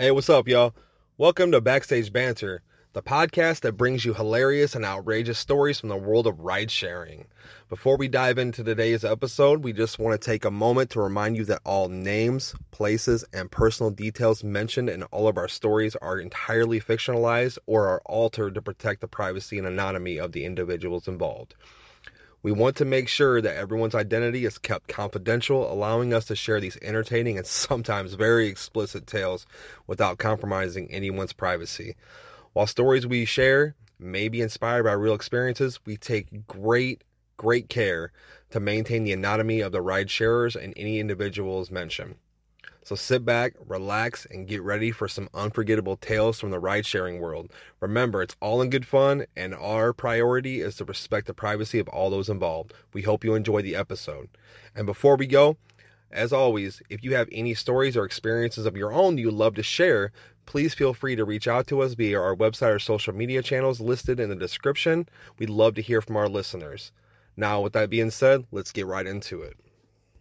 Hey, what's up, y'all? Welcome to Backstage Banter, the podcast that brings you hilarious and outrageous stories from the world of ride sharing. Before we dive into today's episode, we just want to take a moment to remind you that all names, places, and personal details mentioned in all of our stories are entirely fictionalized or are altered to protect the privacy and anonymity of the individuals involved. We want to make sure that everyone's identity is kept confidential, allowing us to share these entertaining and sometimes very explicit tales without compromising anyone's privacy. While stories we share may be inspired by real experiences, we take great, great care to maintain the anatomy of the ride sharers and any individuals mentioned. So sit back, relax, and get ready for some unforgettable tales from the ride sharing world. Remember, it's all in good fun, and our priority is to respect the privacy of all those involved. We hope you enjoy the episode. And before we go, as always, if you have any stories or experiences of your own you'd love to share, please feel free to reach out to us via our website or social media channels listed in the description. We'd love to hear from our listeners. Now, with that being said, let's get right into it.